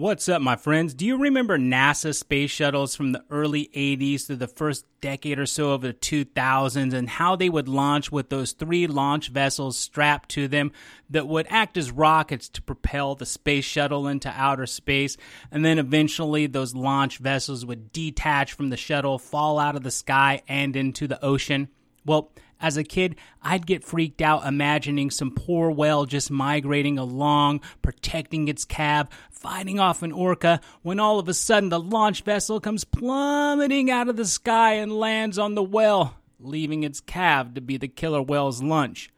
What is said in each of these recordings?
What's up, my friends? Do you remember NASA space shuttles from the early 80s to the first decade or so of the 2000s and how they would launch with those three launch vessels strapped to them that would act as rockets to propel the space shuttle into outer space? And then eventually those launch vessels would detach from the shuttle, fall out of the sky, and into the ocean. Well, as a kid, I'd get freaked out imagining some poor whale just migrating along, protecting its calf, fighting off an orca, when all of a sudden the launch vessel comes plummeting out of the sky and lands on the whale, leaving its calf to be the killer whale's lunch.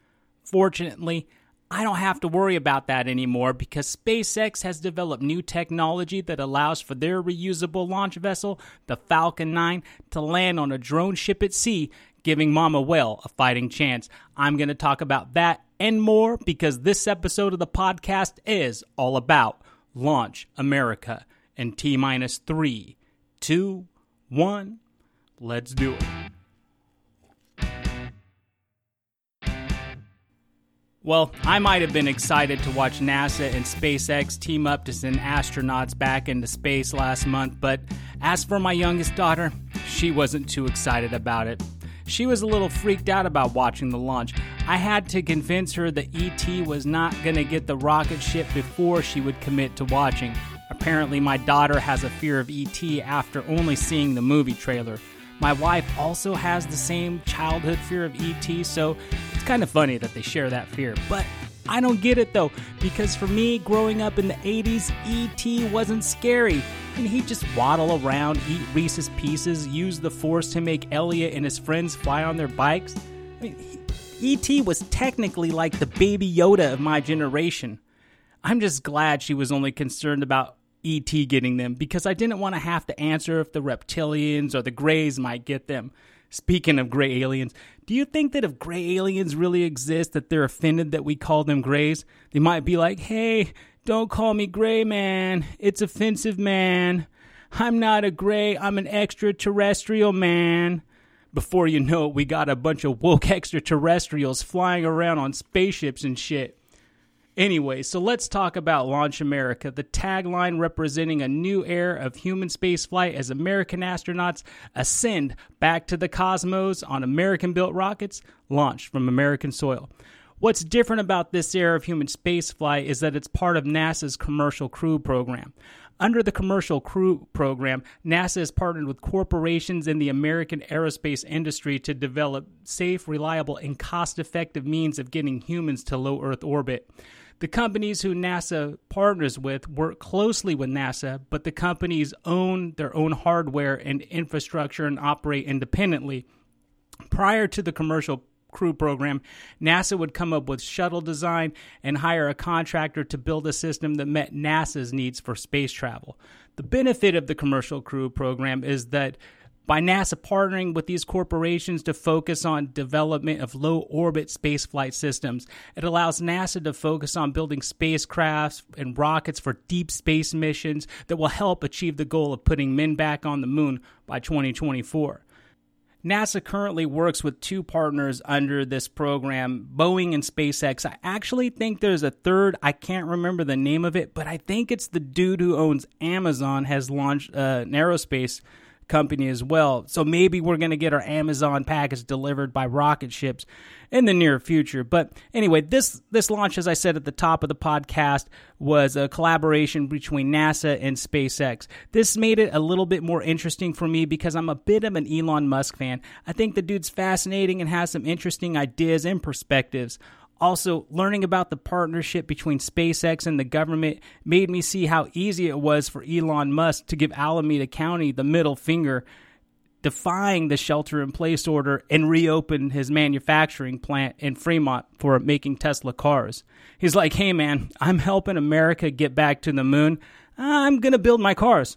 Fortunately, I don't have to worry about that anymore because SpaceX has developed new technology that allows for their reusable launch vessel, the Falcon 9, to land on a drone ship at sea giving Mama Whale a fighting chance. I'm going to talk about that and more because this episode of the podcast is all about Launch America And T minus three, two, one. Let's do it. Well, I might have been excited to watch NASA and SpaceX team up to send astronauts back into space last month, but as for my youngest daughter, she wasn't too excited about it. She was a little freaked out about watching the launch. I had to convince her that ET was not going to get the rocket ship before she would commit to watching. Apparently, my daughter has a fear of ET after only seeing the movie trailer. My wife also has the same childhood fear of ET, so it's kind of funny that they share that fear. But I don't get it though, because for me, growing up in the 80s, E.T. wasn't scary. And he'd just waddle around, eat Reese's Pieces, use the force to make Elliott and his friends fly on their bikes. I mean, E.T. was technically like the baby Yoda of my generation. I'm just glad she was only concerned about E.T. getting them because I didn't want to have to answer if the reptilians or the Greys might get them. Speaking of gray aliens, do you think that if gray aliens really exist, that they're offended that we call them grays? They might be like, hey, don't call me gray, man. It's offensive, man. I'm not a gray, I'm an extraterrestrial, man. Before you know it, we got a bunch of woke extraterrestrials flying around on spaceships and shit. Anyway, so let's talk about Launch America, the tagline representing a new era of human spaceflight as American astronauts ascend back to the cosmos on American built rockets launched from American soil. What's different about this era of human spaceflight is that it's part of NASA's Commercial Crew program. Under the Commercial Crew program, NASA has partnered with corporations in the American aerospace industry to develop safe, reliable, and cost effective means of getting humans to low Earth orbit. The companies who NASA partners with work closely with NASA, but the companies own their own hardware and infrastructure and operate independently. Prior to the commercial crew program, NASA would come up with shuttle design and hire a contractor to build a system that met NASA's needs for space travel. The benefit of the commercial crew program is that by NASA partnering with these corporations to focus on development of low orbit spaceflight systems. It allows NASA to focus on building spacecrafts and rockets for deep space missions that will help achieve the goal of putting men back on the moon by 2024. NASA currently works with two partners under this program, Boeing and SpaceX. I actually think there's a third. I can't remember the name of it, but I think it's the dude who owns Amazon has launched uh, an aerospace company as well. So maybe we're going to get our Amazon package delivered by rocket ships in the near future. But anyway, this this launch, as I said at the top of the podcast, was a collaboration between NASA and SpaceX. This made it a little bit more interesting for me because I'm a bit of an Elon Musk fan. I think the dude's fascinating and has some interesting ideas and perspectives. Also, learning about the partnership between SpaceX and the government made me see how easy it was for Elon Musk to give Alameda County the middle finger, defying the shelter in place order and reopen his manufacturing plant in Fremont for making Tesla cars. He's like, hey man, I'm helping America get back to the moon. I'm going to build my cars.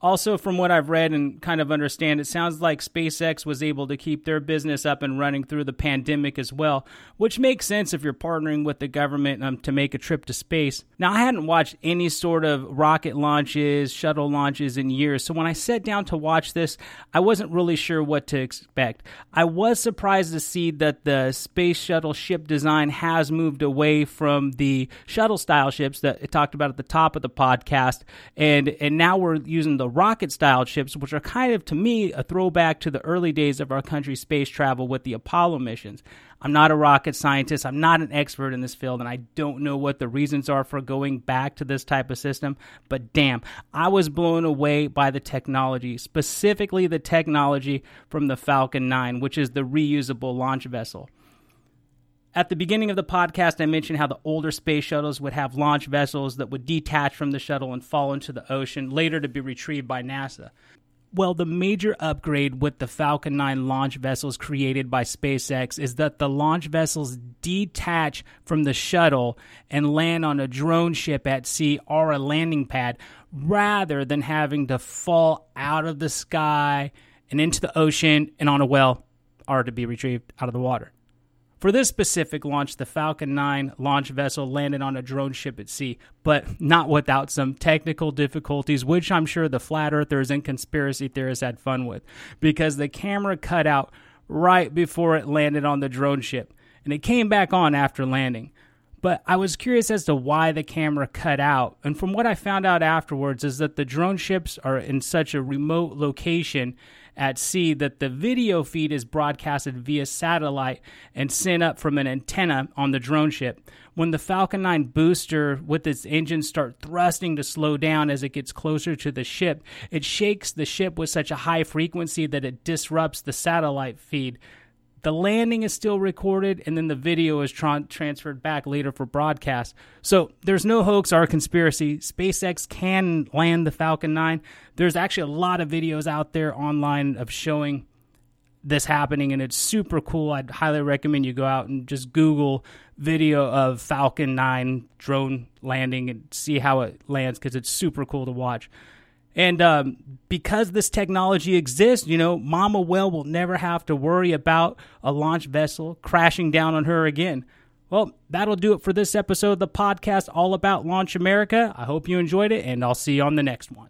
Also, from what I've read and kind of understand, it sounds like SpaceX was able to keep their business up and running through the pandemic as well, which makes sense if you're partnering with the government um, to make a trip to space. Now, I hadn't watched any sort of rocket launches, shuttle launches in years, so when I sat down to watch this, I wasn't really sure what to expect. I was surprised to see that the space shuttle ship design has moved away from the shuttle style ships that I talked about at the top of the podcast, and and now we're using the rocket style ships, which are kind of, to me, a throwback to the early days of our country's space travel with the Apollo missions. I'm not a rocket scientist. I'm not an expert in this field, and I don't know what the reasons are for going back to this type of system. But damn, I was blown away by the technology, specifically the technology from the Falcon 9, which is the reusable launch vessel. At the beginning of the podcast, I mentioned how the older space shuttles would have launch vessels that would detach from the shuttle and fall into the ocean, later to be retrieved by NASA. Well, the major upgrade with the Falcon 9 launch vessels created by SpaceX is that the launch vessels detach from the shuttle and land on a drone ship at sea or a landing pad rather than having to fall out of the sky and into the ocean and on a well or to be retrieved out of the water. For this specific launch, the Falcon 9 launch vessel landed on a drone ship at sea, but not without some technical difficulties, which I'm sure the flat earthers and conspiracy theorists had fun with, because the camera cut out right before it landed on the drone ship, and it came back on after landing. But I was curious as to why the camera cut out. And from what I found out afterwards, is that the drone ships are in such a remote location at sea that the video feed is broadcasted via satellite and sent up from an antenna on the drone ship. When the Falcon 9 booster with its engines start thrusting to slow down as it gets closer to the ship, it shakes the ship with such a high frequency that it disrupts the satellite feed the landing is still recorded and then the video is tra- transferred back later for broadcast. So there's no hoax or conspiracy. SpaceX can land the Falcon 9. There's actually a lot of videos out there online of showing this happening and it's super cool. I'd highly recommend you go out and just Google video of Falcon 9 drone landing and see how it lands because it's super cool to watch. And um, because this technology exists, you know, Mama Whale will never have to worry about a launch vessel crashing down on her again. Well, that'll do it for this episode of the podcast all about Launch America. I hope you enjoyed it, and I'll see you on the next one.